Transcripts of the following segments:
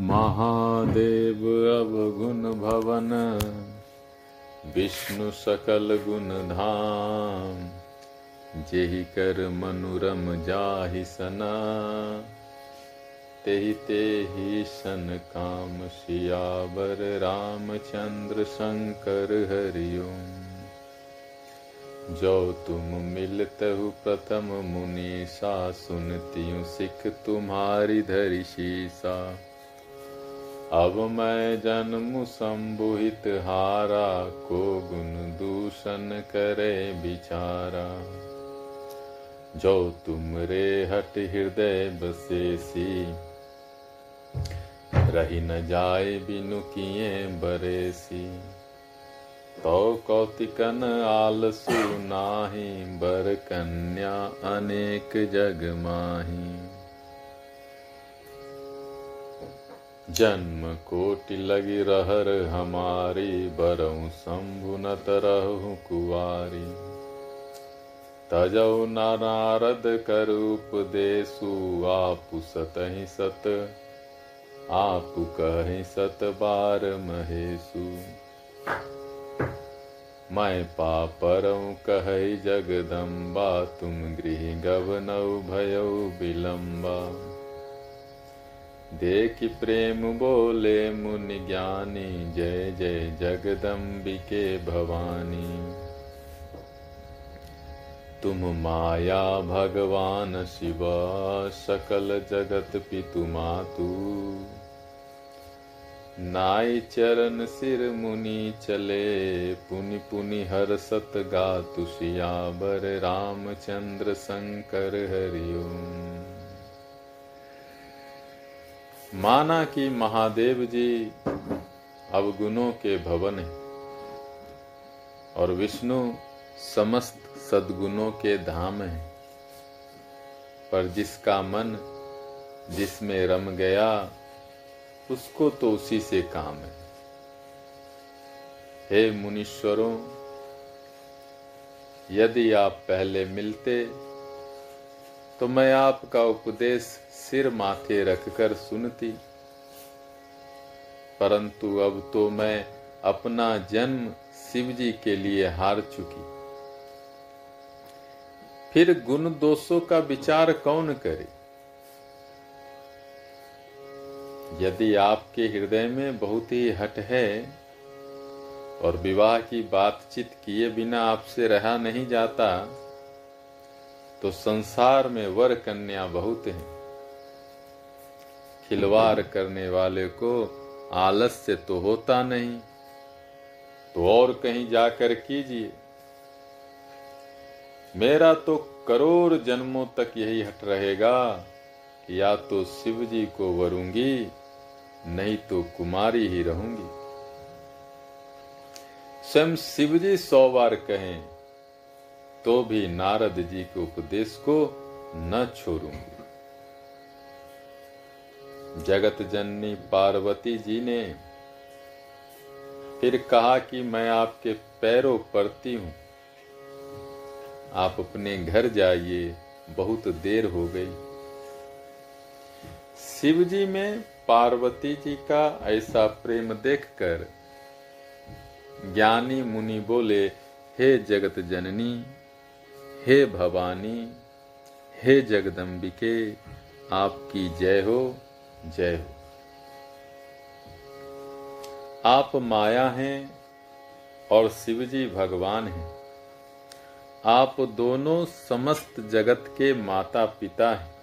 महादेव अवगुण भवन, विष्णु सकल गुण धाम। जेहि कर मनुरम जाहि सना, तेहि तेहि सन काम सियावर रामचंद्र शंकर हरिओम। जो तुम मिलतहु प्रथम मुनि सा सुनती सिख तुम्हारी धरि शीसा। अब मैं जन्म संबुहित हारा को गुण दूषण करे बिचारा। जो तुम रे हट हृदय बसेसी, रही न जाए बिनु किए बरेसी। तो कौतिकन आलसु नाही, बर कन्या अनेक जग माही। जन्म कोटि लगी रहर हमारी बरऊ शंभु न तरहु कुवारी। तजौ नारद कर उपदेशु आप सतहि सत, आप कहि सत बार महेशु। मैं पापरऊ कह जगदम्बा, तुम गृह गवनौ भयौ विलम्बा। देख प्रेम बोले मुनि ज्ञानी, जय जय जगदम्बिके भवानी। तुम माया भगवान शिव, सकल जगत पितु मातु। नाई चरण सिर मुनि चले, पुनि पुनि हर सत गातु सियाबर रामचंद्र शंकर हरिओम। माना कि महादेव जी अवगुणों के भवन है और विष्णु समस्त सद्गुणों के धाम है। पर जिसका मन जिसमें रम गया, उसको तो उसी से काम है। हे मुनीश्वरों, यदि आप पहले मिलते तो मैं आपका उपदेश सिर माथे रखकर सुनती। परंतु अब तो मैं अपना जन्म शिव जी के लिए हार चुकी। फिर गुण दोषों का विचार कौन करे? यदि आपके हृदय में बहुत ही हट है और विवाह की बातचीत किए बिना आपसे रहा नहीं जाता तो संसार में वर कन्या बहुत हैं। खिलवाड़ करने वाले को आलस्य तो होता नहीं। तो और कहीं जाकर कीजिए। मेरा तो करोड़ जन्मों तक यही हट रहेगा कि या तो शिव जी को वरूँगी, नहीं तो कुमारी ही रहूँगी। स्वयं शिव जी सौ बार कहें तो भी नारद जी के उपदेश को न छोड़ूँगी। जगत जननी पार्वती जी ने फिर कहा कि मैं आपके पैरों पड़ती हूँ। आप अपने घर जाइए, बहुत देर हो गई। शिव जी में पार्वती जी का ऐसा प्रेम देखकर ज्ञानी मुनि बोले, हे जगत जननी, हे भवानी, हे जगदम्बिके, आपकी जय हो। जय हो। आप माया हैं और शिवजी भगवान हैं। आप दोनों समस्त जगत के माता पिता हैं।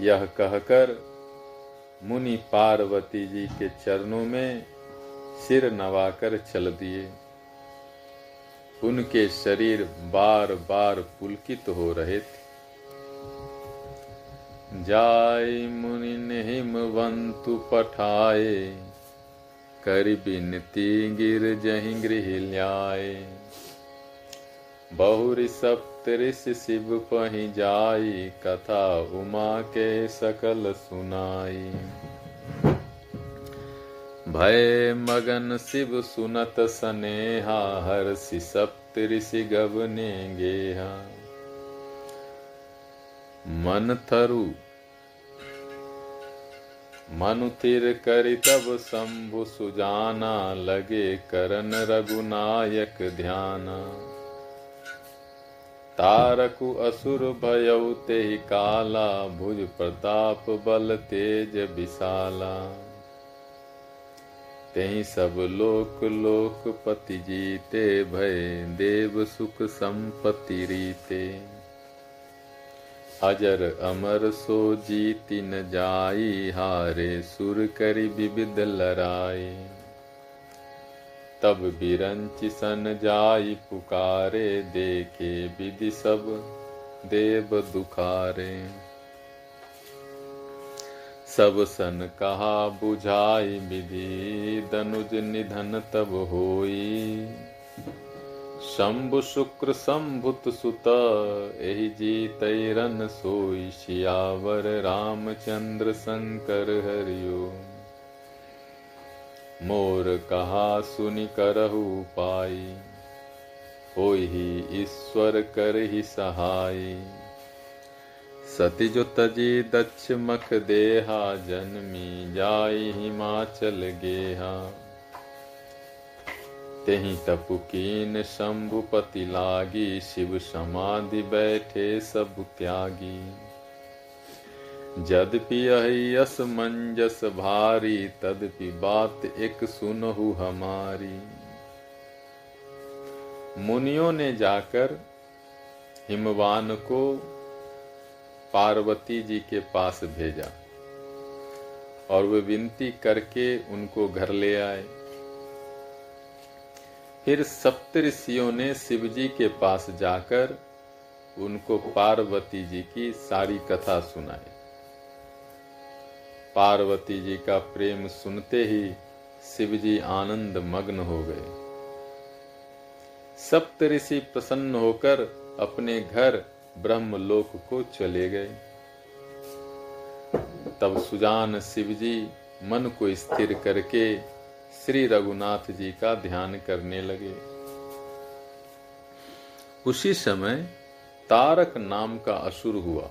यह कहकर मुनि पार्वती जी के चरणों में सिर नवाकर चल दिए। उनके शरीर बार बार पुलकित हो रहे थे। जाय मुनि हिमवंतु पठाए, कर बिनती गिर जहि गृह ल्याए। बहुरी सप्तऋष शिव पही जाई, कथा उमा के सकल सुनाई। भय मगन शिव सुनत सनेहा हर्षि सप्तऋषि गवने गेहा मन थरु मनु तिर करि तब शंभु सुजाना, लगे करन रघुनायक ध्याना। तारकु असुर भयउ ते काला, भुज प्रताप बल तेज विशाला। तेहि सब लोक लोकपति जीते, भय देव सुख संपत्ति रीते। अजर अमर सो जीति न जाई, हारे सुर करि विविध लड़ाई। तब बिरंच सन जाई पुकारे, देखे विधि सब देव दुखारे। सब सन कहा बुझाई, विधि दनुज निधन तब होई। शंभु शुक्र संभुत सुत, एहि जीतरन सोई शियावर रामचंद्र शंकर हरिओ मोर कहा सुनि करहु पाई हो ही ईश्वर कर ही सहाय सती जो तजी दक्ष मख देहा, जन्मी जाई हिमाचल गेहा। तेहि तपुकीन शंभुपति लागी, शिव समाधि बैठे सब त्यागी। जदपि यस मंजस भारी तदपि बात एक सुनहु हमारी। मुनियों ने जाकर हिमवान को पार्वती जी के पास भेजा और वे विनती करके उनको घर ले आए। फिर सप्तऋषियों ने शिव जी के पास जाकर उनको पार्वती जी की सारी कथा सुनाई। पार्वती जी का प्रेम सुनते ही शिव जी आनंद मग्न हो गए। सप्तऋषि प्रसन्न होकर अपने घर ब्रह्मलोक को चले गए। तब सुजान शिव जी मन को स्थिर करके श्री रघुनाथ जी का ध्यान करने लगे। उसी समय तारक नाम का असुर हुआ,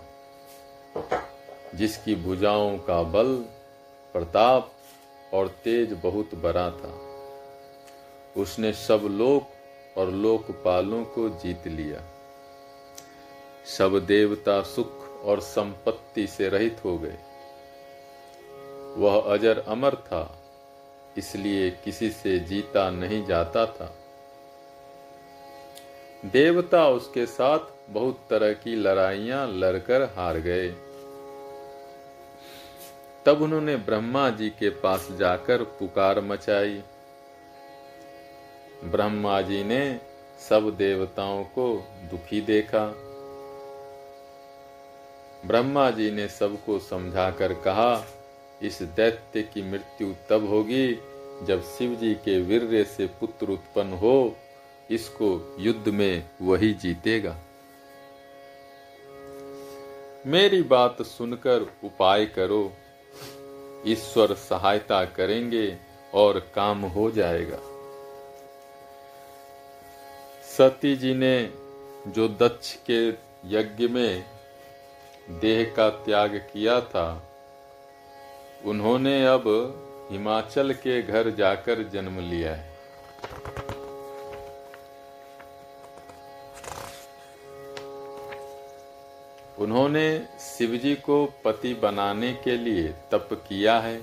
जिसकी भुजाओं का बल, प्रताप और तेज बहुत बड़ा था। उसने सब लोक और लोकपालों को जीत लिया। सब देवता सुख और संपत्ति से रहित हो गए। वह अजर अमर था इसलिए किसी से जीता नहीं जाता था। देवता उसके साथ बहुत तरह की लड़ाइयाँ लड़कर हार गए। तब उन्होंने ब्रह्मा जी के पास जाकर पुकार मचाई। ब्रह्मा जी ने सब देवताओं को दुखी देखा। ब्रह्मा जी ने सबको समझाकर कहा इस दैत्य की मृत्यु तब होगी जब शिव जी के वीर्य से पुत्र उत्पन्न हो, इसको युद्ध में वही जीतेगा। मेरी बात सुनकर उपाय करो। ईश्वर सहायता करेंगे और काम हो जाएगा। सती जी ने जो दक्ष के यज्ञ में देह का त्याग किया था उन्होंने अब हिमाचल के घर जाकर जन्म लिया है। उन्होंने शिवजी को पति बनाने के लिए तप किया है।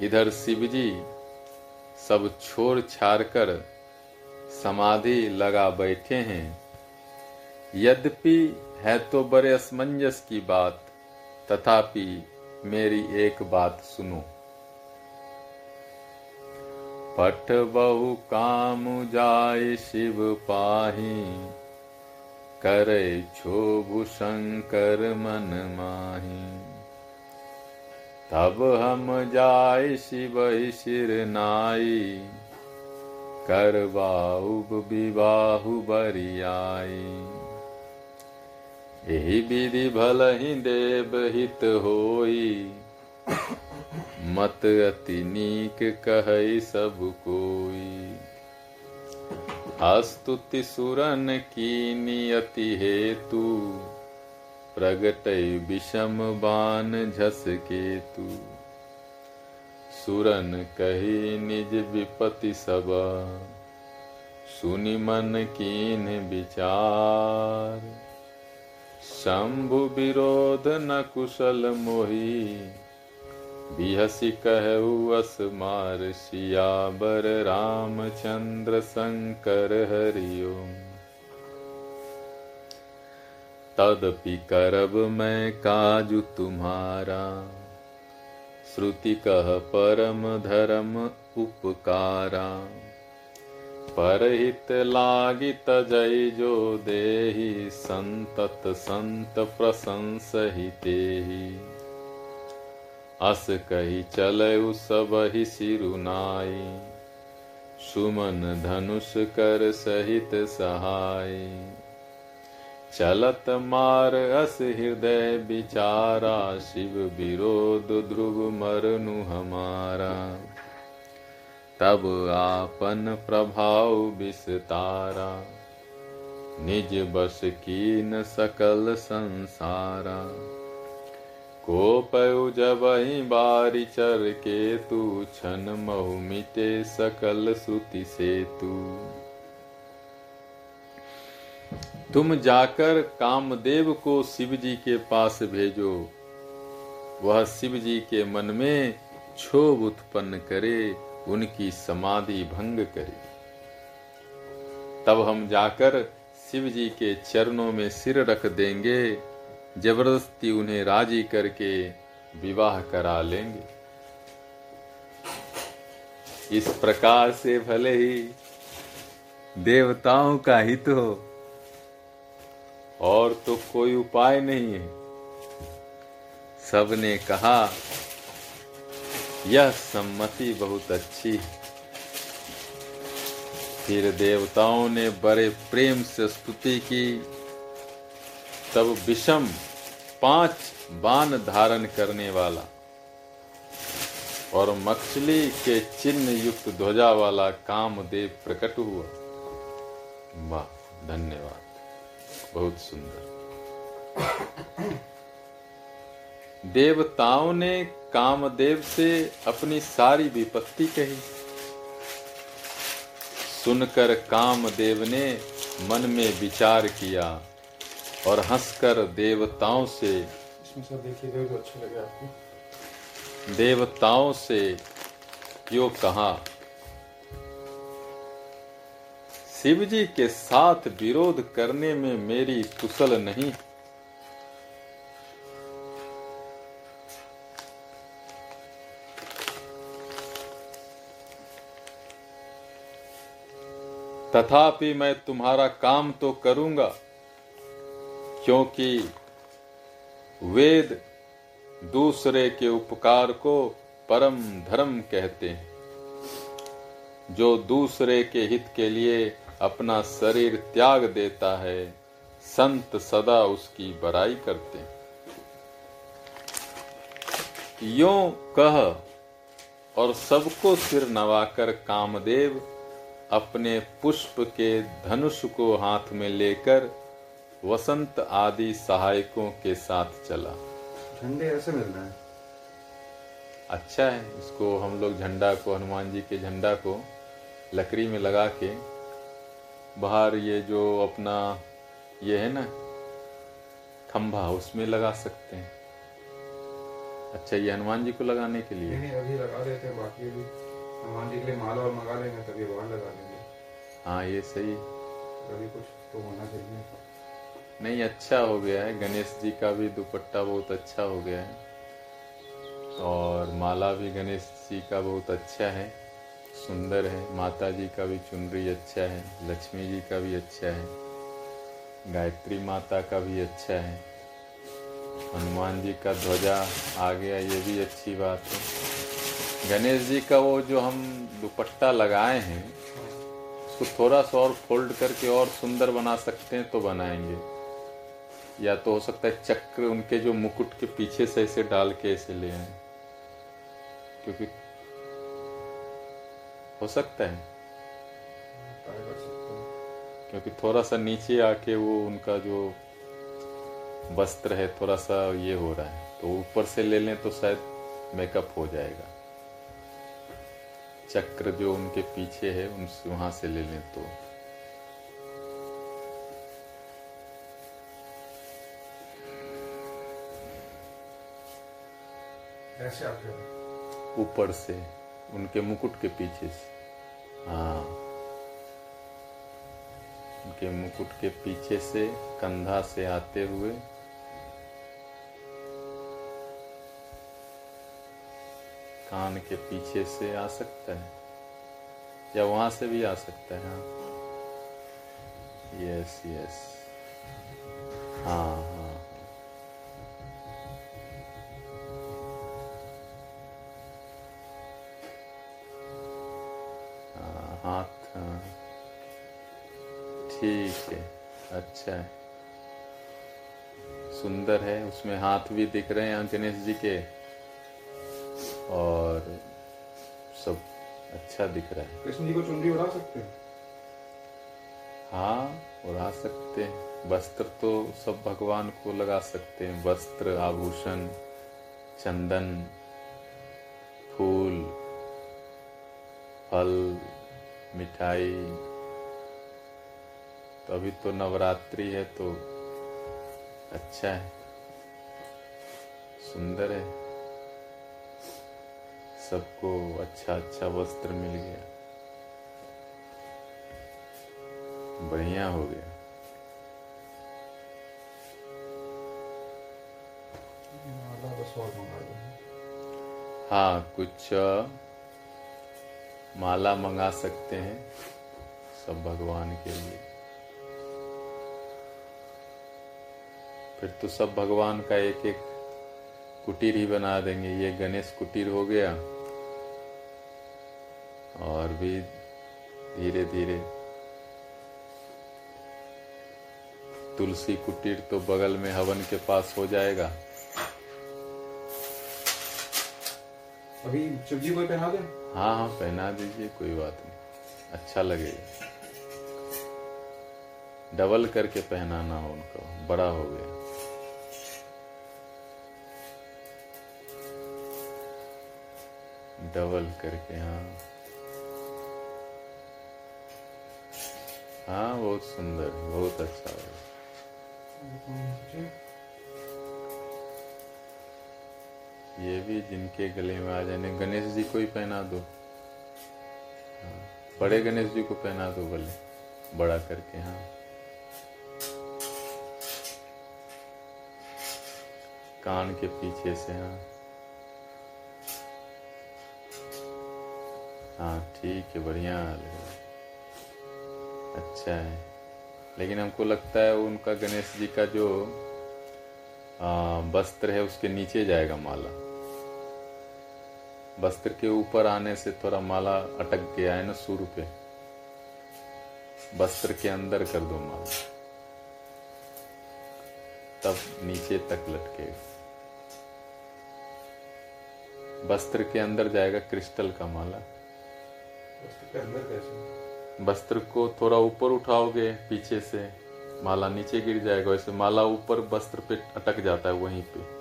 इधर शिवजी सब छोड़ छाड़ कर समाधि लगा बैठे हैं। यद्यपि है तो बड़े असमंजस की बात, तथापि मेरी एक बात सुनो। पट बहु काम जाय शिव पाही, करे क्षोभु शंकर मन माही। तब हम जाय शिव शिर नाई करवाऊ विवाहु बरियाई। यही विधि भल ही देव हित होई। मत अति नीक कह सब कोई। अस्तुति सुरन की नियति हेतु प्रगट विषम बान झस के तू सुरन कही निज विपति सब, सुनि मन कीन विचार। शंभु विरोध न कुशल मोही, बिहसी कहु अस मार सियाबर रामचंद्र शंकर हरिओम। तदपि करब मैं काजु तुम्हारा, श्रुति कह परम धर्म उपकारा। परहित लागित जय जो देहि, संतत संत प्रशंस ही अस कही चलऊ सब ही सिरुनाई, सुमन धनुष कर सहित सहाय चलत मार अस हृदय विचारा शिव विरोध ध्रुव मरनु हमारा। तब आपन प्रभाव विस्तारा निज बस कीन सकल संसारा। को जब बारी चर के तू छन महु मिटे सकल श्रुति से तू तुम जाकर कामदेव को शिव जी के पास भेजो। वह शिव जी के मन में क्षोभ उत्पन्न करे। उनकी समाधि भंग करी। तब हम जाकर शिव जी के चरणों में सिर रख देंगे, ज़बरदस्ती उन्हें राज़ी करके विवाह करा लेंगे। इस प्रकार से भले ही देवताओं का हित हो, और तो कोई उपाय नहीं है। सबने कहा यह सम्मति बहुत अच्छी फिर देवताओं ने बड़े प्रेम से स्तुति की। तब विषम पाँच बाण धारण करने वाला और मछली के चिन्ह युक्त ध्वजा वाला कामदेव प्रकट हुआ। वाह, धन्यवाद। बहुत सुंदर। देवताओं ने कामदेव से अपनी सारी विपत्ति कही। सुनकर कामदेव ने मन में विचार किया और हंसकर देवताओं से तो अच्छा देवताओं से क्यों कहा शिव जी के साथ विरोध करने में मेरी कुशल नहीं। तथापि मैं तुम्हारा काम तो करूँगा, क्योंकि वेद दूसरे के उपकार को परम धर्म कहते हैं, जो दूसरे के हित के लिए अपना शरीर त्याग देता है, संत सदा उसकी बड़ाई करते हैं। यो कह और सबको सिर नवाकर कामदेव अपने पुष्प के धनुष को हाथ में लेकर वसंत आदि सहायकों के साथ चला। झंडे ऐसे मिल रहे हैं। अच्छा है इसको हम लोग झंडा को हनुमान जी के झंडा को लकड़ी में लगा के बाहर ये जो अपना ये है ना खंभा उसमें लगा सकते हैं। अच्छा ये हनुमान जी को लगाने के लिए। नहीं अभी लगा देते हैं बाकी अभी हनुमान जी के लिए माला और मंगा लेंगे तभी लगा लेंगे हाँ ये सही। अभी कुछ तो होना चाहिए। नहीं अच्छा हो गया है। गणेश जी का भी दुपट्टा बहुत अच्छा हो गया है। और माला भी गणेश जी का बहुत अच्छा है। सुंदर है। माता जी का भी चुनरी अच्छा है। लक्ष्मी जी का भी अच्छा है। गायत्री माता का भी अच्छा है। हनुमान जी का ध्वजा आ गया ये भी अच्छी बात है। गणेश जी का वो जो हम दुपट्टा लगाए हैं, उसको थोड़ा सा और फोल्ड करके और सुंदर बना सकते हैं तो बनाएँगे। या तो हो सकता है चक्र उनके जो मुकुट के पीछे से ऐसे डाल के ऐसे ले आए। क्योंकि हो सकता है। क्योंकि थोड़ा सा नीचे आके वो उनका जो वस्त्र है, थोड़ा सा ये हो रहा है। तो ऊपर से ले लें तो शायद मेकअप हो जाएगा। चक्र जो उनके पीछे है उनसे वहाँ से ले लें तो। ऊपर से उनके मुकुट के पीछे से। हाँ। उनके मुकुट के पीछे से कंधा से आते हुए कान के पीछे से आ सकता है, या वहाँ से भी आ सकता है हाँ। यस यस हाँ हाँ। हाँ हाथ हाँ। ठीक है अच्छा है। सुंदर है, उसमें हाथ भी दिख रहे हैं गणेश जी के। और सब अच्छा दिख रहा है। कृष्ण जी को चुनरी उड़ा सकते हैं? हाँ उड़ा सकते हैं। वस्त्र तो सब भगवान को लगा सकते हैं। वस्त्र आभूषण चंदन फूल फल मिठाई। तो अभी तो नवरात्रि है तो अच्छा है। सुंदर है। सबको अच्छा अच्छा वस्त्र मिल गया। बढ़िया हो गया। हाँ कुछ माला मंगा सकते हैं सब भगवान के लिए। फिर तो सब भगवान का एक एक कुटीर ही बना देंगे। ये गणेश कुटीर हो गया। और भी धीरे धीरे तुलसी कुटीर तो बगल में हवन के पास हो जाएगा। अभी शिव जी पहना दें? हाँ हाँ पहना दीजिए कोई बात नहीं। अच्छा लगेगा। डबल करके पहनाना हो उनको बड़ा हो गया। डबल करके हाँ। हाँ बहुत सुंदर बहुत अच्छा हो। ये भी जिनके गले में आ जाने गणेश जी को ही पहना दो। हाँ, बड़े गणेश जी को पहना दो भले बड़ा करके हाँ। कान के पीछे से हाँ। हाँ ठीक है बढ़िया लग अच्छा है। लेकिन हमको लगता है उनका गणेश जी का जो वस्त्र है, उसके नीचे जाएगा माला। वस्त्र के ऊपर आने से थोड़ा माला अटक गया है ना सुर पे। वस्त्र के अंदर कर दो माला। तब नीचे तक लटकेगा वस्त्र के अंदर जाएगा क्रिस्टल का माला। उसके अंदर कैसे? वस्त्र को थोड़ा ऊपर उठाओगे, पीछे से माला नीचे गिर जाएगा वैसे माला ऊपर वस्त्र पे अटक जाता है वहीं पे।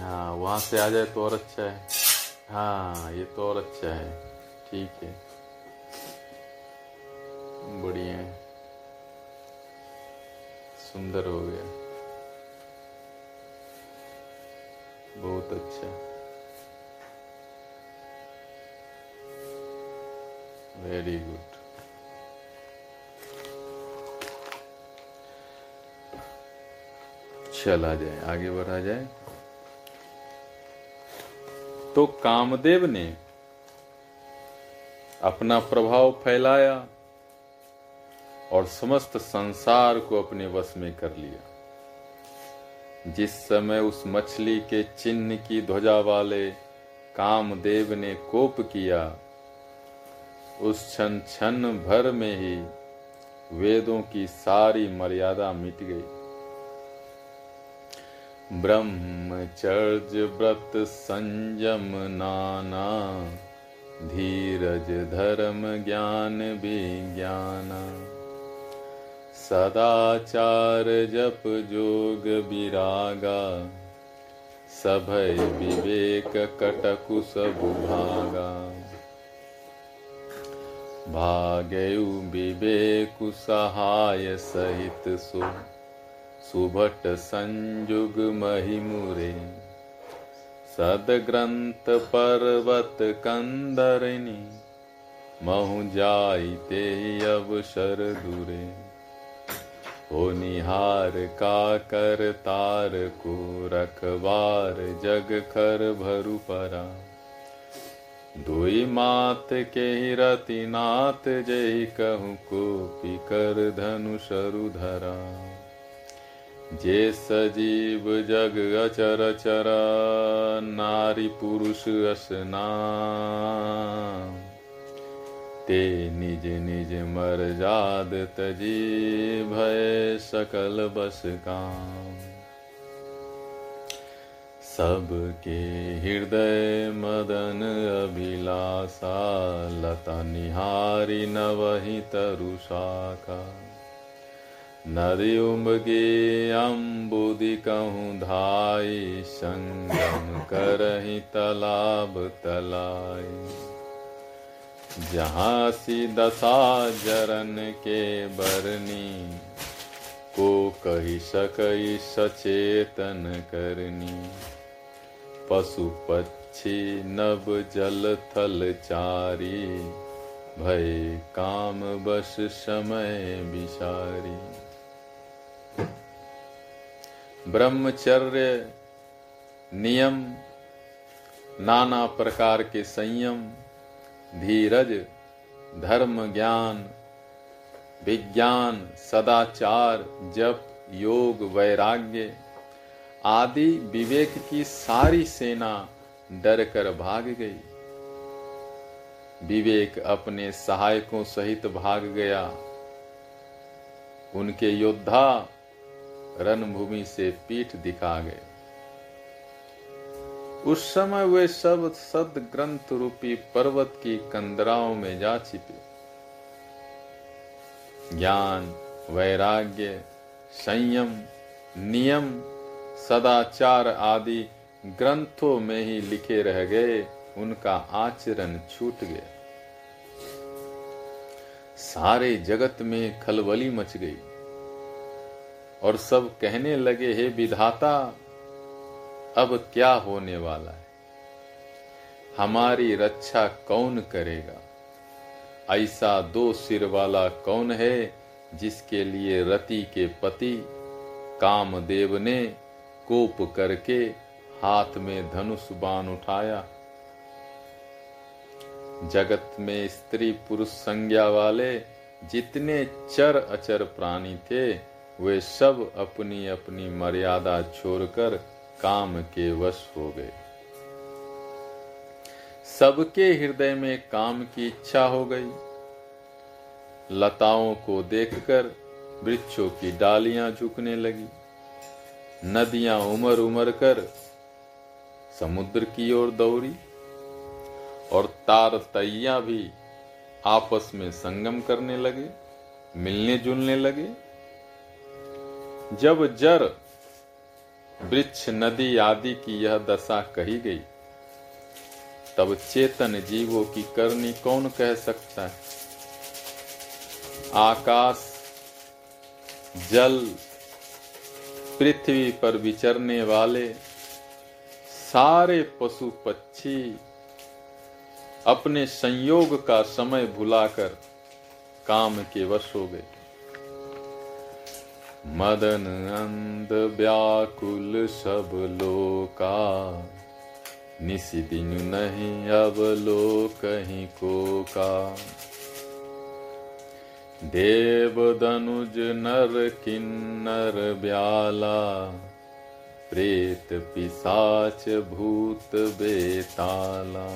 हाँ वहाँ से आ जाए तो और अच्छा है। हाँ ये तो और अच्छा है। ठीक है। बढ़िया सुंदर हो गया। चला जाए, आगे बढ़ा जाए। तो कामदेव ने अपना प्रभाव फैलाया और समस्त संसार को अपने वश में कर लिया। जिस समय उस मछली के चिन्ह की ध्वजा वाले कामदेव ने कोप किया, उस क्षण क्षण भर में ही वेदों की सारी मर्यादा मिट गई। ब्रह्मचर्य व्रत संयम नाना धीरज धर्म ज्ञान विज्ञान सदाचार जप जोग विरागा सभय विवेक कटकु सबु भागा भागयु विवेकु सहाय सहित सो सुभट संयुग महिमुरे सदग्रंथ पर्वत कंदरनी महु जाइते अवसर दूरे। हो निहार का कर तार को रखबार जग खर भरु परा। दुई मात के रति नाथ जय कहु को पिकर धनु सरु धरा। जे सजीव जग अचर चर, नारी पुरुष असना। ते निज निज मर जाद तजी भय सकल बस काम। सबके हृदय मदन अभिलाषा, लता निहारी न वही तरुषाका नदी उमगे अम्बुदि कहूँ धाई, संगम करही तलाब तलाई। जहाँ सी दशा जरन के बरनी, को कही सकई सचेतन करनी। पशु पक्षी नव जल थल चारी, भय काम बस समय विचारी ब्रह्मचर्य नियम, नाना प्रकार के संयम, धीरज, धर्म ज्ञान, विज्ञान, सदाचार, जप, योग, वैराग्य आदि विवेक की सारी सेना डर कर भाग गई। विवेक अपने सहायकों सहित भाग गया। उनके योद्धा रणभूमि से पीठ दिखा गए। उस समय वे सब सद ग्रंथ रूपी पर्वत की कंदराओं में जा छिपे। ज्ञान, वैराग्य, संयम, नियम, सदाचार आदि ग्रंथों में ही लिखे रह गए, उनका आचरण छूट गया। सारे जगत में खलबली मच गई। और सब कहने लगे, हे विधाता, अब क्या होने वाला है? हमारी रक्षा कौन करेगा? ऐसा दो सिर वाला कौन है जिसके लिए रति के पति कामदेव ने कोप करके हाथ में धनुष बाण उठाया? जगत में स्त्री पुरुष संज्ञा वाले जितने चर अचर प्राणी थे वे सब अपनी अपनी मर्यादा छोड़कर काम के वश हो गए। सबके हृदय में काम की इच्छा हो गई। लताओं को देखकर वृक्षों की डालियाँ झुकने लगी। नदियाँ उमर उमर कर समुद्र की ओर दौड़ी और तार तैया भी आपस में संगम करने लगे मिलने जुलने लगे। जब जर वृक्ष नदी आदि की यह दशा कही गई, तब चेतन जीवों की करनी कौन कह सकता है? आकाश, जल, पृथ्वी पर विचरने वाले सारे पशु पक्षी अपने संयोग का समय भुलाकर काम के वश हो गए। मदन अंध व्याकुल सब लोका। निसी दिन नहीं अब लो कहीं को का देव दनुज नर किन्नर ब्याला। प्रेत पिसाच भूत बेताला।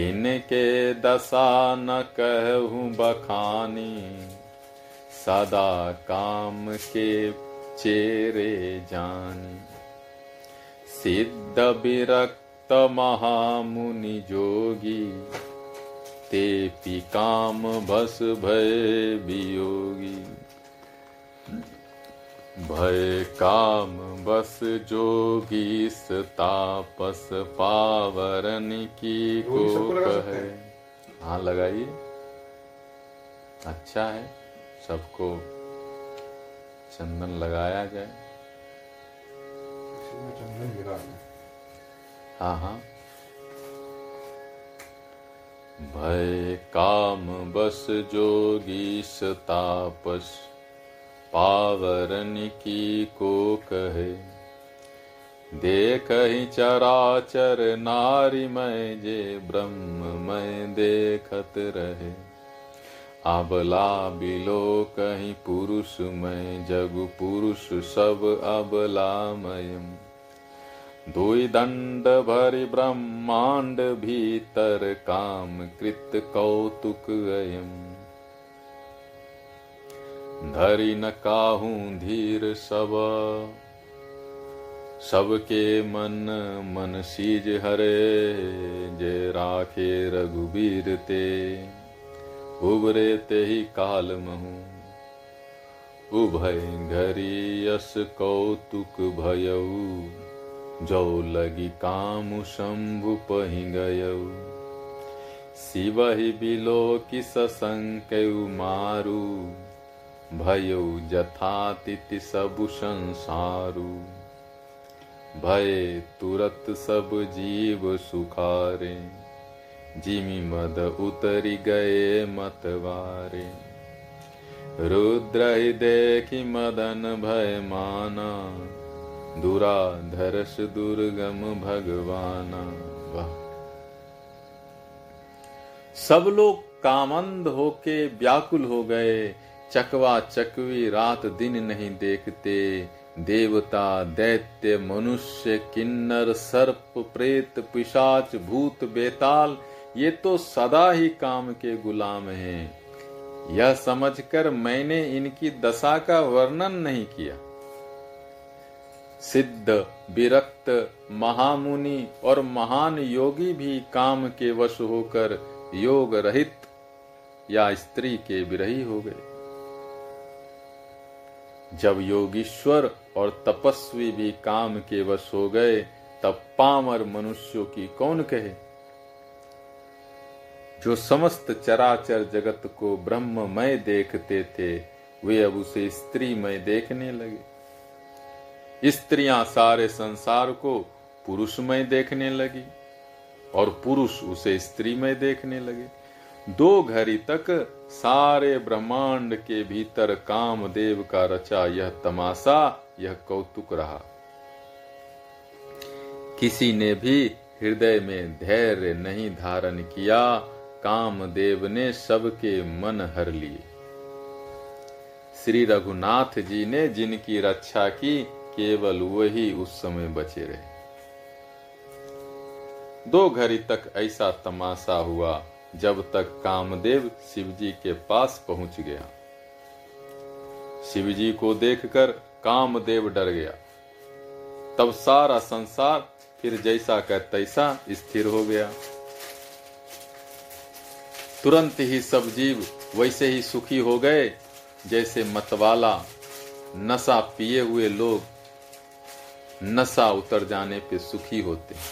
इनके दशा न कहूँ बखानी। सदा काम के चेरे जानी। सिद्ध विरक्त महामुनि जोगी ते पी काम बस भय वियोगी। भय काम बस जोगी तापस पावरन की को कहे हाँ लगाइए। अच्छा है। सबको चंदन लगाया जाए। चंदन हाँ हाँ। भय काम बस जोगी तापस पावरन की को कहे। देख ही चराचर नारी मैं जे ब्रह्म मैं देखत रहे। अबला बिलो कहीं पुरुष मैं जगु पुरुष सब अबलामयम। दुई दंड भरि ब्रह्मांड भीतर काम कृत कौतुक अयम। धरि न काहू धीर सब। सबके मन मन सीज हरे, जे राखे रघुबीर ते। उबरे ते ही काल महू। उभय घरी यस कौतुक भयऊ। जो लगी काम शंभु पहि गयऊ शिव ही बिलो कि ससंकयु मारू। भयऊ जथातिथि सबु संसारू। भय तुरत सब जीव सुखारे। जिमि मद उतरी गए मतवारे। रुद्र ही देखी मदन भय माना दुराधरस दुर्गम भगवाना। वाह। सब लोग कामंद होके व्याकुल हो गए, चकवा चकवी रात दिन नहीं देखते। देवता, दैत्य, मनुष्य, किन्नर, सर्प, प्रेत, पिशाच, भूत, बेताल ये तो सदा ही काम के गुलाम हैं। यह समझकर मैंने इनकी दशा का वर्णन नहीं किया। सिद्ध, विरक्त, महामुनि और महान योगी भी काम के वश होकर योग रहित या स्त्री के विरही हो गए। जब योगीश्वर और तपस्वी भी काम के वश हो गए, तब पामर मनुष्यों की कौन कहे? जो समस्त चराचर जगत को ब्रह्ममय देखते थे, वे अब उसे स्त्रीमय देखने लगे। स्त्रियाँ सारे संसार को पुरुषमय देखने लगी और पुरुष उसे स्त्रीमय देखने लगे। दो घड़ी तक सारे ब्रह्मांड के भीतर कामदेव का रचा यह तमाशा, यह कौतुक रहा। किसी ने भी हृदय में धैर्य नहीं धारण किया कामदेव ने सबके मन हर लिए। श्री रघुनाथ जी ने जिनकी रक्षा की, केवल वही उस समय बचे रहे। दो घड़ी तक ऐसा तमाशा हुआ, जब तक कामदेव शिवजी के पास पहुँच गया। शिवजी को देखकर कामदेव डर गया। तब सारा संसार फिर जैसा का तैसा स्थिर हो गया। तुरंत ही सब जीव वैसे ही सुखी हो गए, जैसे मतवाला नशा पिए हुए लोग नशा उतर जाने पे सुखी होते हैं।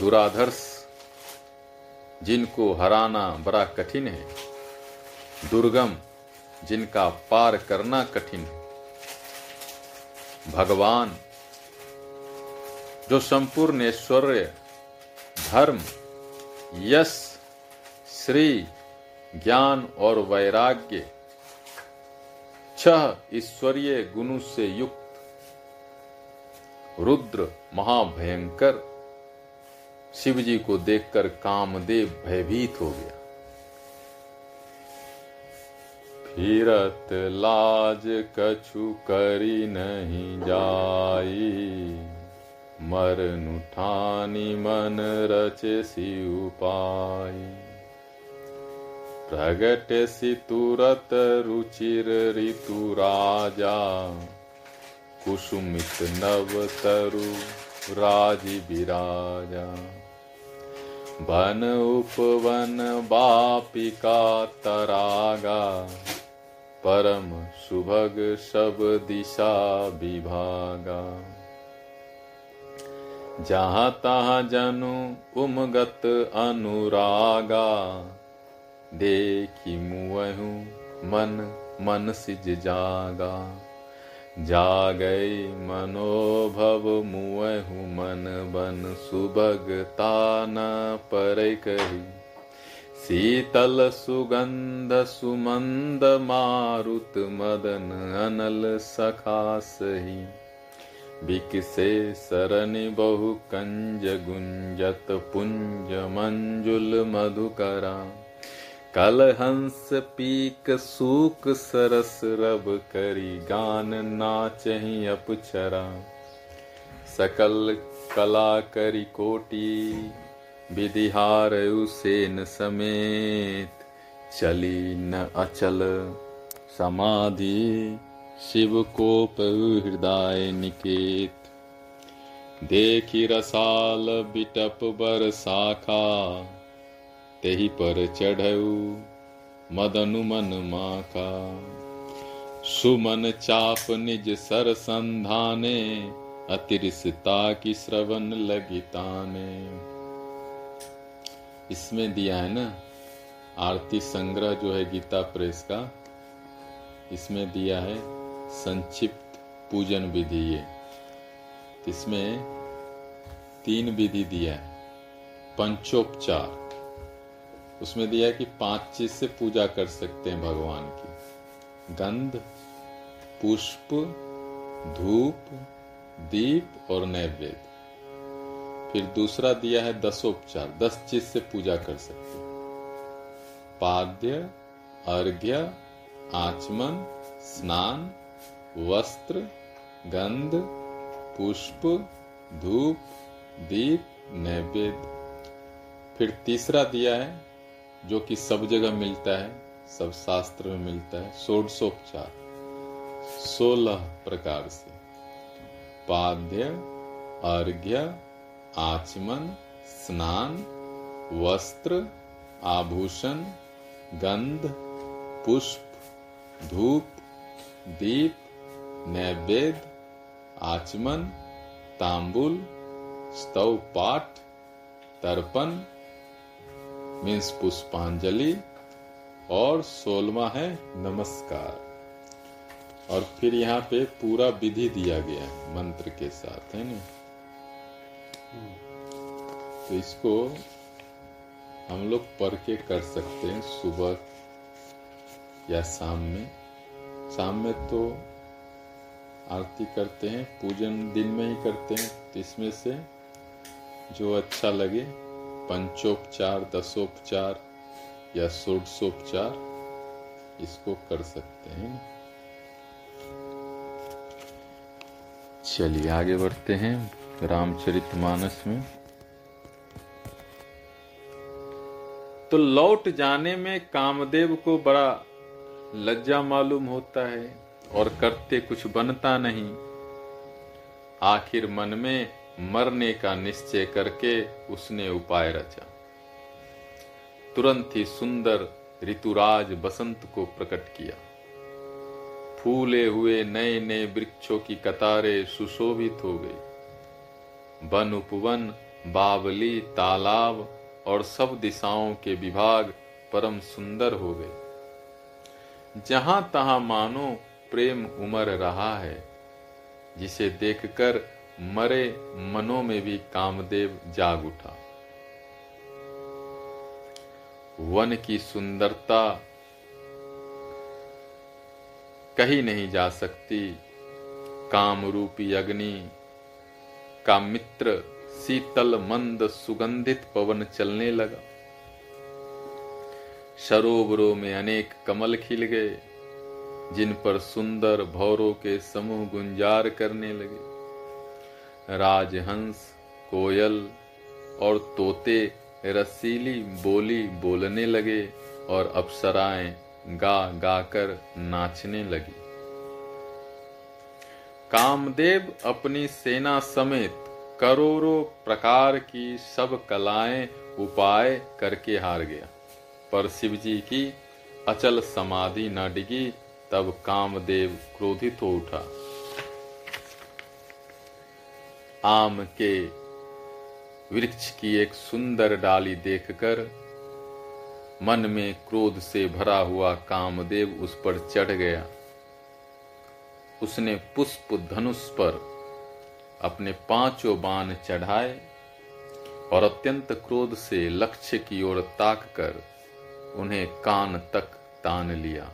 दुराधर्ष जिनको हराना बड़ा कठिन है, दुर्गम जिनका पार करना कठिन है। भगवान, जो संपूर्ण ऐश्वर्य, धर्म यश श्री, ज्ञान और वैराग्य। छह ईश्वरीय गुणों से युक्त। रुद्र महाभयंकर। शिव जी को देखकर कामदेव भयभीत हो गया। फिरत लाज कछु करी नहीं जाई। मरन उठानी मन रचे सी उपाय। प्रगट सी तुरत रुचिर ऋतु राजा। कुसुमित नव तरु राज़ी विराजा। वन उपवन बापिका तरागा। परम सुभग सब दिशा विभागा। जहाँ तहाँ जनु उमगत अनुरागा। देखी मुहु मन मन सिज जागा। जागई मनोभव मुहु मन बन सुभगता न पर कही। शीतल सुगंध सुमंद मारुत मदन अनल सखा सही। बिकसे सरनि बहु कंज गुंजत पुंज मंजुल मधुकरा कल हंस पीक सूक सरस रब करी गान नाचही अपछरा सकल कला करी कोटि विधिहार उसेन समेत चली न अचल समाधि। शिव कोप हृदय निकेत। देखी रसाल बिटप बर शाखा तेहि पर चढ़ऊ मदनु मन माखा। सुमन चाप निज सर संधाने, अतिरिसता की श्रवण लगिताने इसमें दिया है ना, आरती संग्रह जो है गीता प्रेस का, इसमें दिया है संक्षिप्त पूजन विधि ये। इसमें तीन विधि दिया है। पंचोपचार। उसमें दिया है कि पाँच चीज़ से पूजा कर सकते हैं भगवान की। गंध, पुष्प, धूप, दीप और नैवेद्य। फिर दूसरा दिया है दसोपचार। दस चीज़ से पूजा कर सकते पाद्य, अर्घ्य, आचमन, स्नान वस्त्र, गंध, पुष्प, धूप, दीप, नैवेद्य। फिर तीसरा दिया है, जो कि सब जगह मिलता है, सब शास्त्र में मिलता है, षोडशोपचार। सोलह प्रकार से। पाद्य, अर्घ्य, आचमन, स्नान, वस्त्र, आभूषण, गंध, पुष्प, धूप, दीप नैवेद्य, आचमन, तांबुल स्तव पाठ तर्पण, मीन्स पुष्पांजलि और सोलवा है नमस्कार। और फिर यहाँ पे पूरा विधि दिया गया है, मंत्र के साथ, है ना? तो इसको हम लोग पढ़ के कर सकते हैं सुबह या शाम में। शाम में तो आरती करते हैं, पूजन दिन में ही करते हैं तो इसमें से जो अच्छा लगे, पंचोपचार, दसोपचार या षोडशोपचार, इसको कर सकते हैं। चलिए आगे बढ़ते हैं रामचरितमानस में। तो लौट जाने में कामदेव को बड़ा लज्जा मालूम होता है। और करते कुछ बनता नहीं। आखिर मन में मरने का निश्चय करके उसने उपाय रचा। तुरंत ही सुंदर ऋतुराज बसंत को प्रकट किया। फूले हुए नए नए वृक्षों की कतारें सुशोभित हो गई। वन उपवन, बावली, तालाब और सब दिशाओं के विभाग परम सुंदर हो गए। जहाँ तहां मानो प्रेम उमर रहा है, जिसे देखकर मरे मनों में भी कामदेव जाग उठा। वन की सुंदरता कही नहीं जा सकती। काम रूपी अग्नि का मित्र शीतल मंद सुगंधित पवन चलने लगा। सरोवरों में अनेक कमल खिल गए। जिन पर सुंदर भौरों के समूह गुंजार करने लगे। राजहंस, कोयल और तोते रसीली बोली बोलने लगे और अप्सराएँ गा गाकर नाचने लगी। कामदेव अपनी सेना समेत करोड़ों प्रकार की सब कलाएँ उपाय करके हार गया। पर शिवजी की अचल समाधि न डिगी तब कामदेव क्रोधित हो उठा। आम के वृक्ष की एक सुंदर डाली देखकर मन में क्रोध से भरा हुआ कामदेव उस पर चढ़ गया। उसने पुष्प धनुष पर अपने पाँचों बाण चढ़ाए और अत्यंत क्रोध से लक्ष्य की ओर ताक कर उन्हें कान तक तान लिया।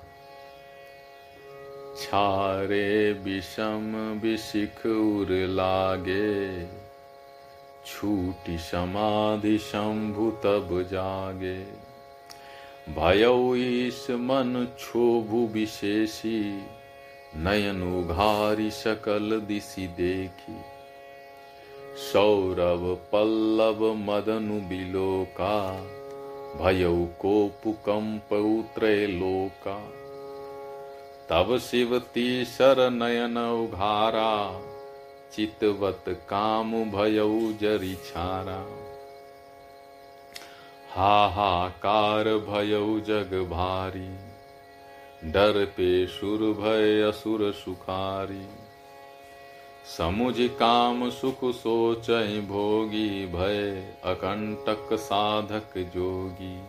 छारे विषम विशिख उर लागे। छूटी समाधि शंभु तब जागे। भयौ ईश मन क्षोभु विशेषी, नयन उघारी सकल दिशि देखी। सौरभ पल्लव मदनु बिलोका, भयौ को पुकंप उतरे लोका। तब शिव तीसर नयन उघारा चितवत काम भयौ जरी छारा। हाहाकार भयौ जग भारी, डर पे सुर भय असुर सुखारी। समुझ काम सुख सोच भोगी भय, अकंटक साधक जोगी।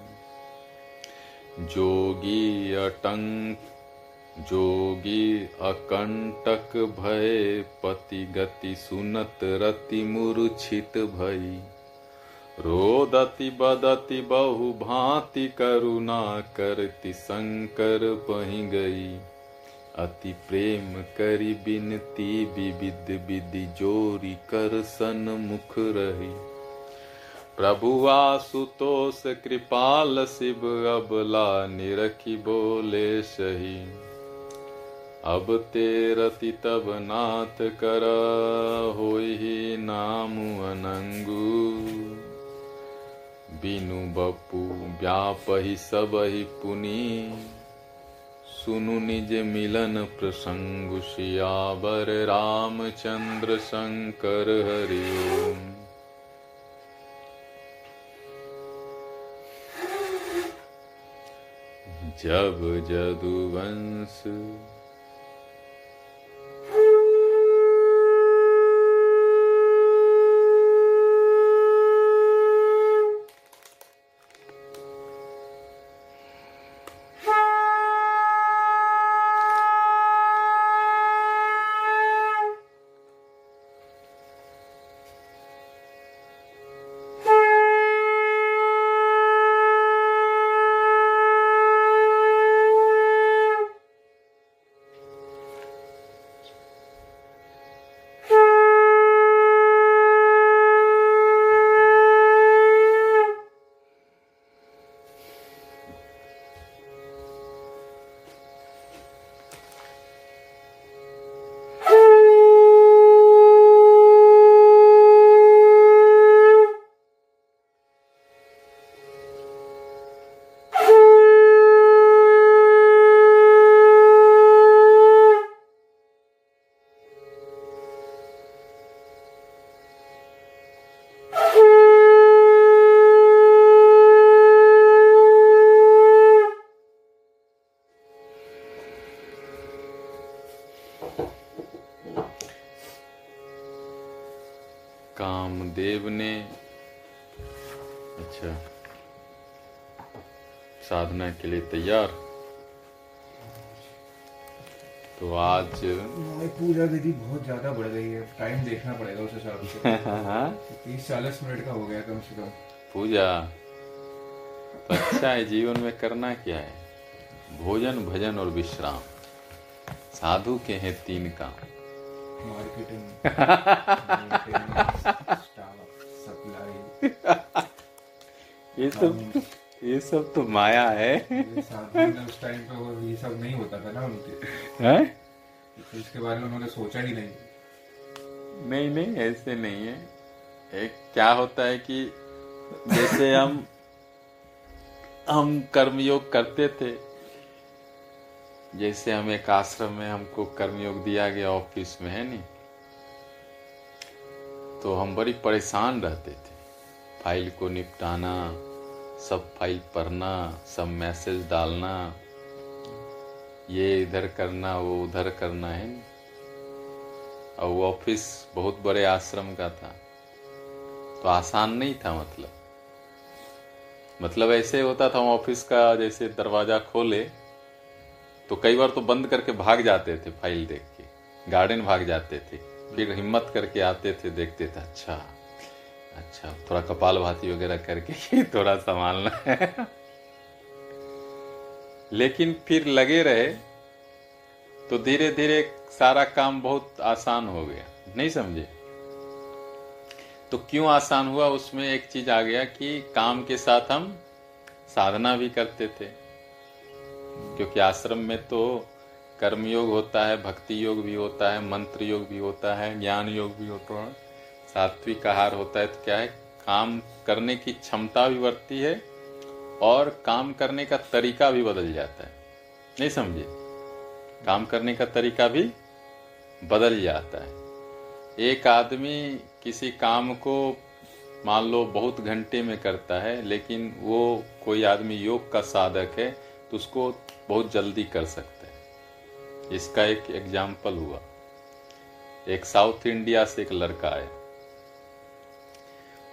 जोगी अटंक जोगी अकंटक भय पति गति सुनत रति मूर्छित भई। रोदति बदति बहु भांति करुणा करति शंकर पही गई। अति प्रेम करी बिनती विविध विधि जोरी कर सन मुख रही। प्रभु आसुतोष कृपाल शिव अबला निरखी बोले सही। अब तेरति तब नाथ कर हो ही नाम अनंगू। बिनु बपु व्यापहि सब ही पुनी। सुनु निज मिलन प्रसंग सियावर रामचंद्र शंकर हरिओम। जब जदुवंश के लिए तैयार। तो आज पूजा विधि बहुत ज़्यादा बढ़ गई है। टाइम देखना पड़ेगा उस हिसाब से। तीस चालीस मिनट का हो गया कम से कम। पूजा तो अच्छा है जीवन में करना क्या है? भोजन भजन और विश्राम। साधु के हैं तीन काम। मार्केटिंग सब तो माया है। उस टाइम पे वो ये सब नहीं होता था ना उनके। हैं? तो इसके बारे में उन्होंने सोचा ही नहीं। नहीं नहीं ऐसे नहीं है। एक क्या होता है कि जैसे हम हम कर्मयोग करते थे जैसे हम एक आश्रम में हमको कर्मयोग दिया गया ऑफ़िस में है नहीं तो हम बड़ी परेशान रहते थे। फ़ाइल को निपटाना सब फ़ाइल पढ़ना, सब मैसेज डालना, ये इधर करना, वो उधर करना है। और वो ऑफ़िस बहुत बड़े आश्रम का था। तो आसान नहीं था मतलब। मतलब ऐसे होता था ऑफ़िस का जैसे दरवाज़ा खोले तो कई बार तो बंद करके भाग जाते थे फ़ाइल देख के, गार्डन भाग जाते थे। फिर हिम्मत करके आते थे, देखते थे अच्छा। अच्छा थोड़ा कपाल भाती वगैरह करके थोड़ा संभालना है। लेकिन फिर लगे रहे तो धीरे धीरे सारा काम बहुत आसान हो गया। नहीं समझे? तो क्यों आसान हुआ? उसमें एक चीज़ आ गया कि काम के साथ हम साधना भी करते थे। क्योंकि आश्रम में तो कर्म योग होता है, भक्ति योग भी होता है, मंत्र योग भी होता है, ज्ञान योग भी होता है। सात्विक आहार होता है तो क्या है? काम करने की क्षमता भी बढ़ती है और काम करने का तरीका भी बदल जाता है। नहीं समझे? काम करने का तरीका भी बदल जाता है। एक आदमी किसी काम को मान लो बहुत घंटे में करता है, लेकिन वो कोई आदमी योग का साधक है तो उसको बहुत जल्दी कर सकता है। इसका एक एग्ज़ाम्पल हुआ। एक साउथ इंडिया से एक लड़का आया।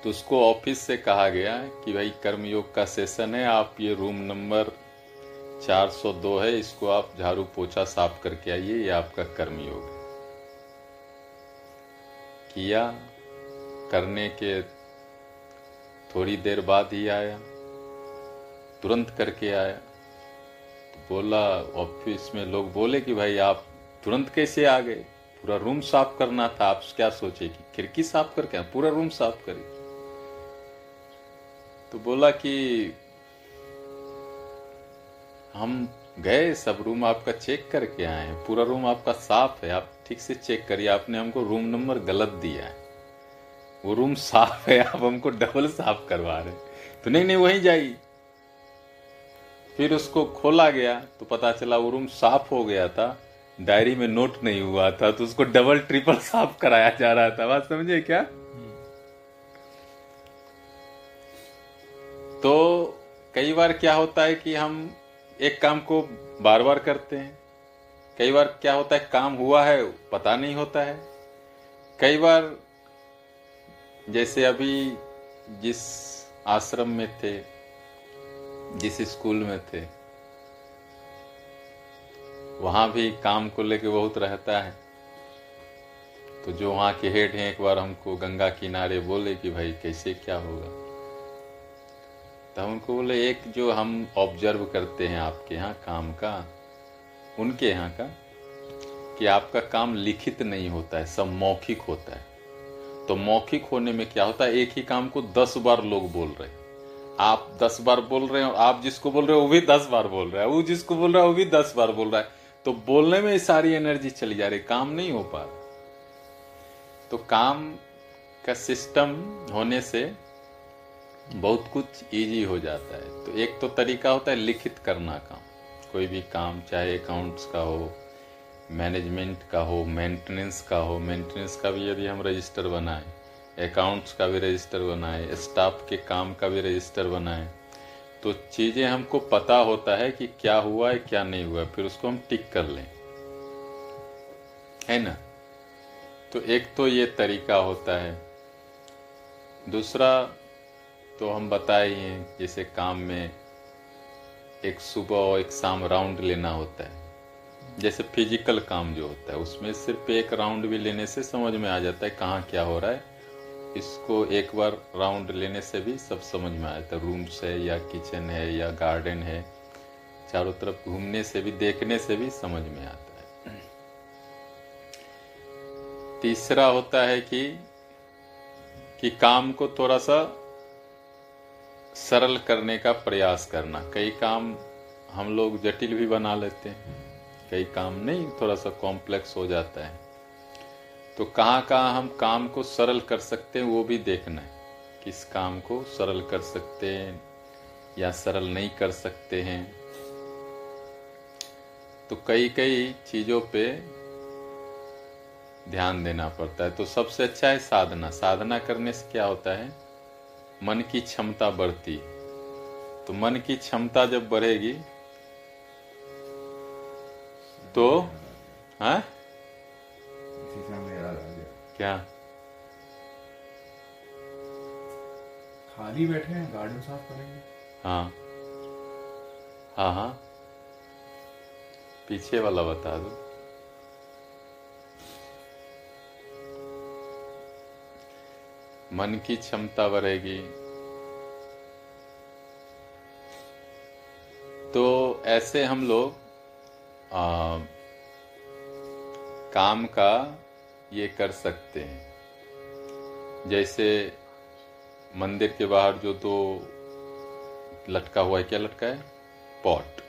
तो उसको ऑफ़िस से कहा गया कि भाई कर्मयोग का सेशन है, आप ये रूम नंबर 402 है, इसको आप झाड़ू पोछा साफ़ करके आइए, ये आपका कर्मयोग है। किया, करने के थोड़ी देर बाद ही आया, तुरंत करके आया। तो बोला, ऑफ़िस में लोग बोले कि भाई आप तुरंत कैसे आ गए? पूरा रूम साफ़ करना था, आप क्या सोचे कि खिड़की साफ़ करके पूरा रूम साफ़ करिए। तो बोला कि हम गए, सब रूम आपका चेक करके आए हैं। पूरा रूम आपका साफ़ है। आप ठीक से चेक करिए। आपने हमको रूम नंबर गलत दिया है। वो रूम साफ़ है। आप हमको डबल साफ़ करवा रहे तो नहीं नहीं, वहीं जाइए। फिर उसको खोला गया तो पता चला वो रूम साफ़ हो गया था। डायरी में नोट नहीं हुआ था तो उसको डबल ट्रिपल साफ़ कराया जा रहा था। बात समझे क्या? तो कई बार क्या होता है कि हम एक काम को बार बार करते हैं। कई बार क्या होता है, काम हुआ है, पता नहीं होता है। कई बार जैसे अभी जिस आश्रम में थे, जिस स्कूल में थे, वहाँ भी काम को लेके बहुत रहता है। तो जो वहाँ के हेड हैं, एक बार हमको गंगा किनारे बोले कि भाई कैसे क्या होगा? तो उनको बोले, एक जो हम ऑब्ज़र्व करते हैं आपके यहाँ काम का, उनके यहाँ का, कि आपका काम लिखित नहीं होता है, सब मौखिक होता है। तो मौखिक होने में क्या होता है, एक ही काम को दस बार लोग बोल रहे आप दस बार बोल रहे हो, आप जिसको बोल रहे हो, वो भी दस बार बोल रहा है। वो जिसको बोल रहा है, वो भी दस बार बोल रहा है। तो बोलने में सारी एनर्जी चली जा रही काम नहीं हो पा रहा। तो काम का सिस्टम होने से बहुत कुछ इजी हो जाता है। तो एक तो तरीका होता है लिखित करना काम। कोई भी काम, चाहे अकाउंट्स का हो मैनेजमेंट का हो मेंटेनेंस का हो मेंटेनेंस का भी यदि हम रजिस्टर बनाए अकाउंट्स का भी रजिस्टर बनाए स्टाफ के काम का भी रजिस्टर बनाए तो चीज़ें हमको पता होता है कि क्या हुआ है, क्या नहीं हुआ फिर उसको हम टिक कर लें। है ना? तो एक तो ये तरीका होता है। दूसरा तो हम बताए ही हैं जैसे काम में एक सुबह और एक शाम राउंड लेना होता है। जैसे फ़िज़िकल काम जो होता है, उसमें सिर्फ़ एक राउंड भी लेने से समझ में आ जाता है कहाँ क्या हो रहा है। इसको एक बार राउंड लेने से भी सब समझ में आ जाता है। रूम्स है या किचन है या गार्डन है, चारों तरफ़ घूमने से भी, देखने से भी समझ में आता है। तीसरा होता है कि कि काम को थोड़ा सा सरल करने का प्रयास करना। कई काम हम लोग जटिल भी बना लेते हैं। कई काम नहीं, थोड़ा सा कॉम्प्लेक्स हो जाता है। तो कहाँ कहाँ हम काम को सरल कर सकते हैं, वो भी देखना है किस काम को सरल कर सकते हैं या सरल नहीं कर सकते हैं। तो कई कई चीज़ों पे ध्यान देना पड़ता है। तो सबसे अच्छा है साधना। साधना करने से क्या होता है? मन की क्षमता बढ़ती। तो मन की क्षमता जब बढ़ेगी तो हाँ? गया क्या? खाली बैठे हैं गार्डन साफ़ करेंगे। हाँ। हाँ हाँ। पीछे वाला बता दो। मन की क्षमता बढ़ेगी। तो ऐसे हम लोग आ, काम का ये कर सकते हैं। जैसे मंदिर के बाहर जो दो लटका हुआ है क्या लटका है? पॉट।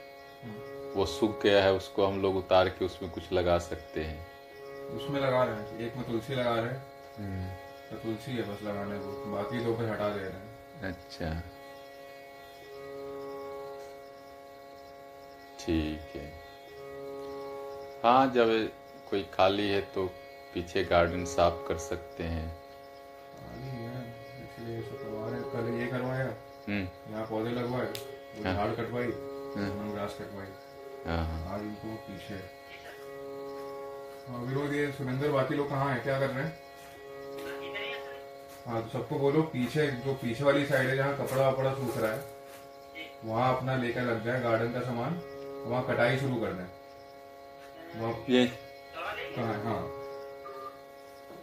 वो सूख गया है उसको हम लोग उतार के उसमें कुछ लगा सकते हैं। उसमें लगा रहे हैं एक में तुलसी लगा रहे हैं। तो तुलसी है बस लगाने को। बाकी दो पे हटा दे रहे हैं। अच्छा। ठीक है। हाँ जब कोई खाली है तो पीछे गार्डन साफ़ कर सकते हैं। है हैं। पहले ये करवाया। हम्म। यहाँ पौधे लगवाए हाँ। झाड़ कटवाई लेमन कटवाई। हाँ हाँ। आज इनको पीछे। हाँ विरोध ये सुरेंद्र बाकी लोग कहाँ है? क्या कर रहे हैं? हाँ तो सबको बोलो पीछे जो पीछे वाली साइड है जहाँ कपड़ा वपड़ा सूख रहा है वहाँ अपना लेकर लग जाए गार्डन का सामान वहाँ कटाई शुरू कर दें। वहाँ ये। कहाँ हाँ।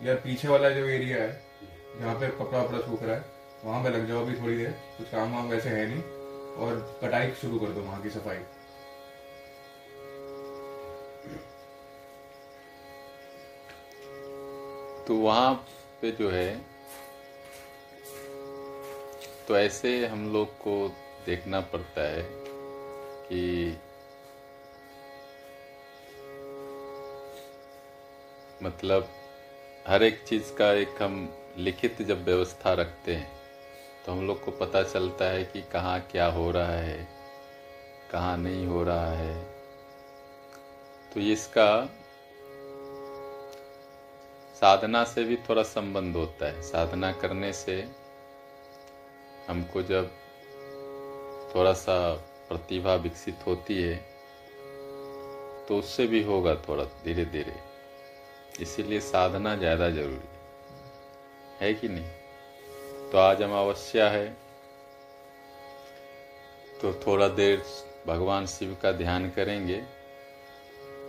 यार पीछे वाला जो एरिया है जहाँ पे कपड़ा वपड़ा सूख रहा है वहाँ पे लग जाओ अभी थोड़ी देर कुछ काम वाम वैसे है नहीं और कटाई शुरू कर दो वहाँ की सफ़ाई। तो वहाँ पे जो है तो ऐसे हम लोग को देखना पड़ता है कि मतलब हर एक चीज़ का एक हम लिखित जब व्यवस्था रखते हैं तो हम लोग को पता चलता है कि कहाँ क्या हो रहा है, कहाँ नहीं हो रहा है। तो इसका साधना से भी थोड़ा संबंध होता है। साधना करने से हमको जब थोड़ा सा प्रतिभा विकसित होती है तो उससे भी होगा थोड़ा धीरे धीरे इसीलिए साधना ज़्यादा ज़रूरी है। कि नहीं? तो आज अमावस्या है तो थोड़ा देर भगवान शिव का ध्यान करेंगे।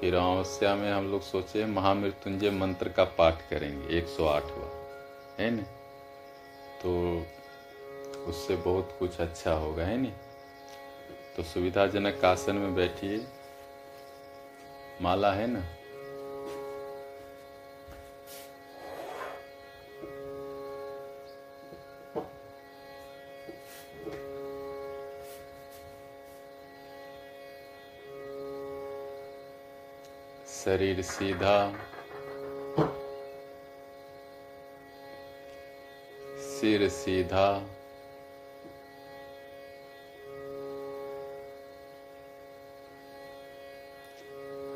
फिर अमावस्या में हम लोग सोचे महामृत्युंजय मंत्र का पाठ करेंगे 108 बार है न? तो उससे बहुत कुछ अच्छा होगा, है नी तो सुविधाजनक आसन में बैठिए। माला है ना? शरीर सीधा। सिर सीधा।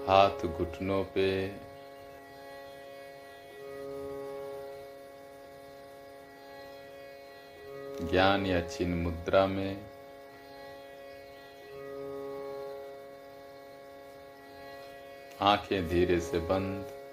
हाथ घुटनों पे। ज्ञान या चिन्ह मुद्रा में। आँखें धीरे से बंद।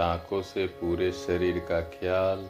आँखों से पूरे शरीर का ख्याल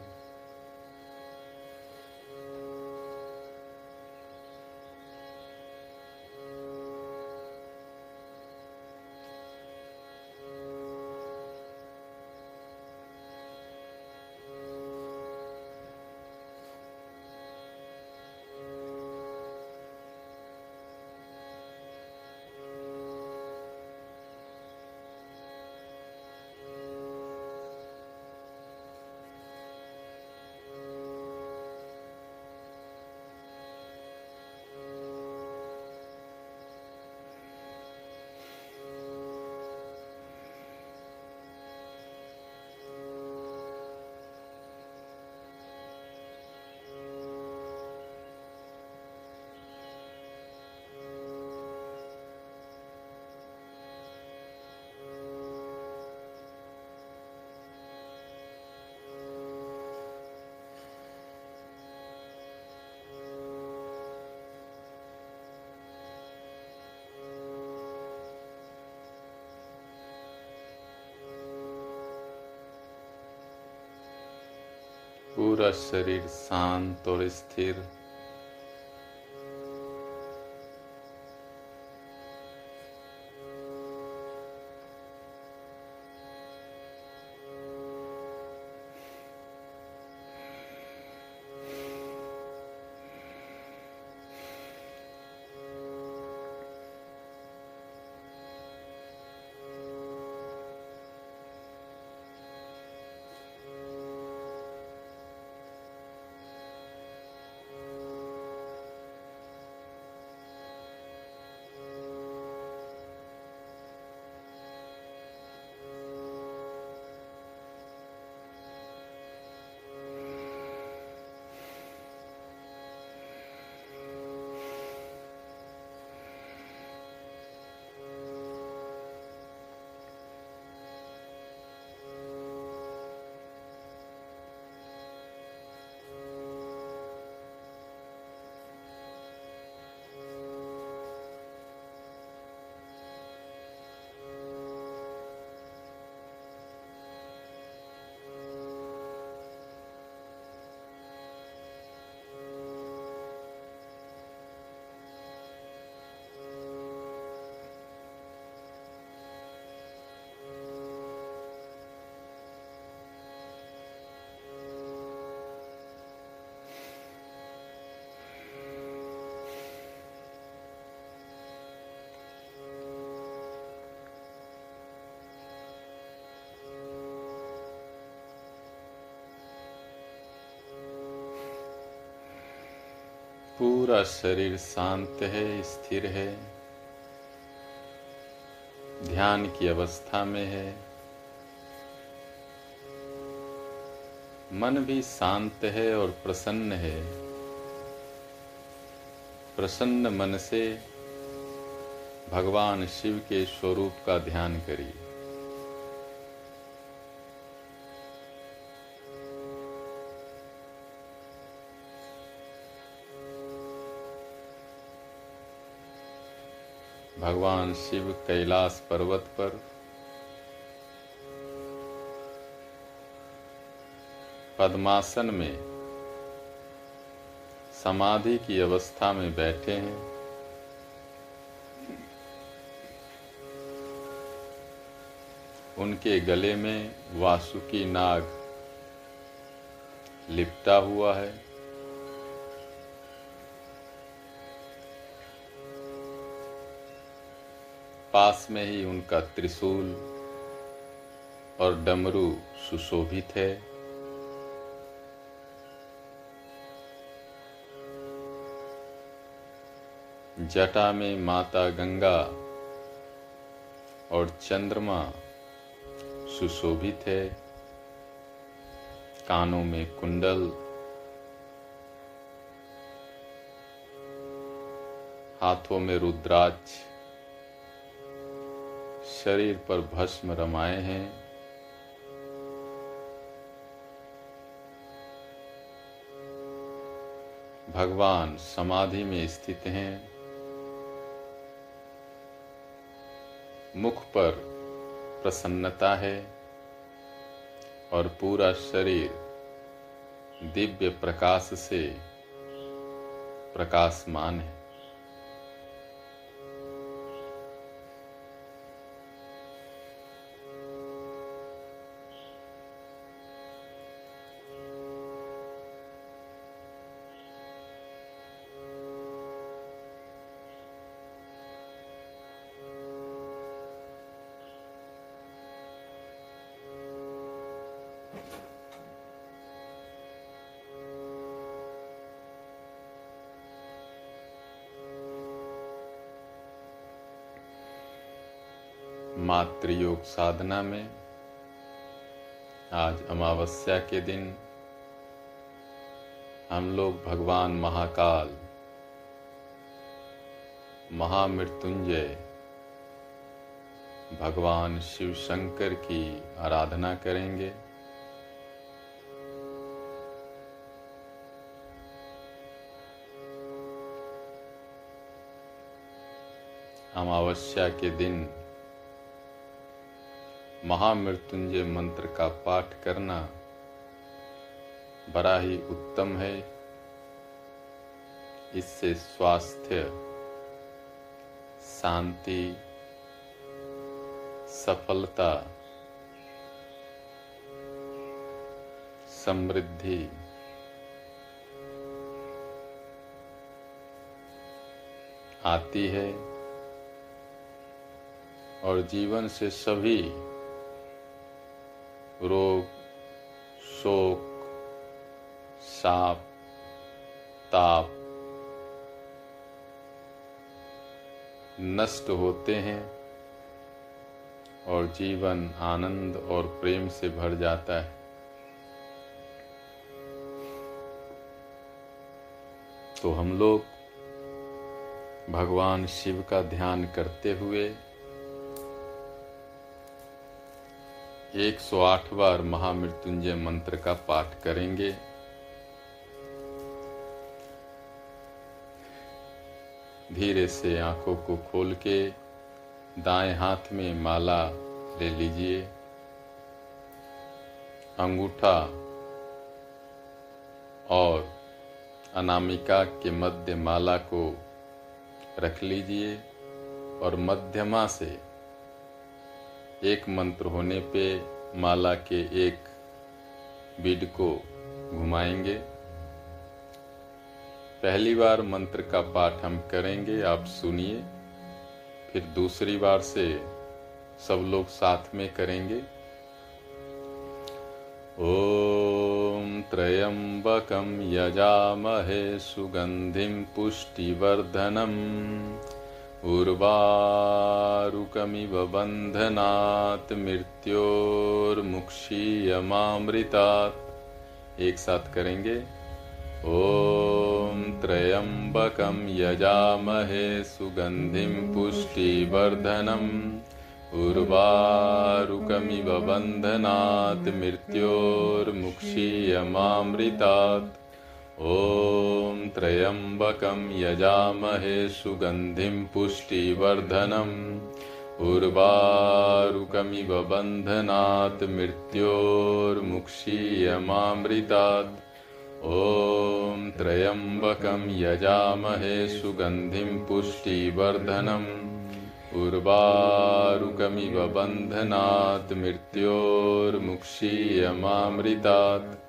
पूरा शरीर शांत और स्थिर पूरा शरीर शांत है, स्थिर है। ध्यान की अवस्था में है। मन भी शांत है और प्रसन्न है। प्रसन्न मन से भगवान शिव के स्वरूप का ध्यान करिए। भगवान शिव कैलाश पर्वत पर। पद्मासन में समाधि की अवस्था में बैठे हैं। उनके गले में वासुकी नाग लिपटा हुआ है। पास में ही उनका त्रिशूल और डमरू सुशोभित है। जटा में माता गंगा और चंद्रमा सुशोभित है। कानों में कुंडल, हाथों में रुद्राक्ष शरीर पर भस्म रमाए हैं। भगवान समाधि में स्थित हैं। मुख पर प्रसन्नता है और पूरा शरीर दिव्य प्रकाश से प्रकाशमान है। मातृयोग साधना में आज अमावस्या के दिन हम लोग भगवान महाकाल, महामृत्युंजय, भगवान शिव शंकर की आराधना करेंगे। अमावस्या के दिन महामृत्युंजय मंत्र का पाठ करना बड़ा ही उत्तम है। इससे स्वास्थ्य, शांति, सफलता, समृद्धि। आती है और जीवन से सभी रोग, शोक, साप, ताप नष्ट होते हैं और जीवन आनंद और प्रेम से भर जाता है। तो हम लोग भगवान शिव का ध्यान करते हुए 108 बार महामृत्युंजय मंत्र का पाठ करेंगे। धीरे से आँखों को खोल के दाएँ हाथ में माला ले लीजिए। अंगूठा और अनामिका के मध्य माला को रख लीजिए और मध्यमा से एक मंत्र होने पे माला के एक बीड को घुमाएँगे। पहली बार मंत्र का पाठ हम करेंगे, आप सुनिए। फिर दूसरी बार से सब लोग साथ में करेंगे। ॐ त्र्यम्बकं यजामहे सुगन्धिं पुष्टिवर्धनम्। उर्वारुकमिव बन्धनात् मृत्योर्मुक्षीयमामृतात्। एक साथ करेंगे। ॐ त्र्यम्बकं यजामहे सुगन्धिं पुष्टिवर्धनम् उर्वारुकमिव बन्धनात् मृत्योर्मुक्षीयमामृतात्। ॐ त्र्यम्बकं यजामहे सुगन्धिं पुष्टिवर्धनम् उर्वारुकमिव बन्धनात् मृत्योर्मुक्षीयमामृतात्। ॐ त्र्यम्बकं यजामहे सुगन्धिं पुष्टिवर्धनम् उर्वारुकमिव बन्धनात् मृत्योर्मुक्षीयमामृतात्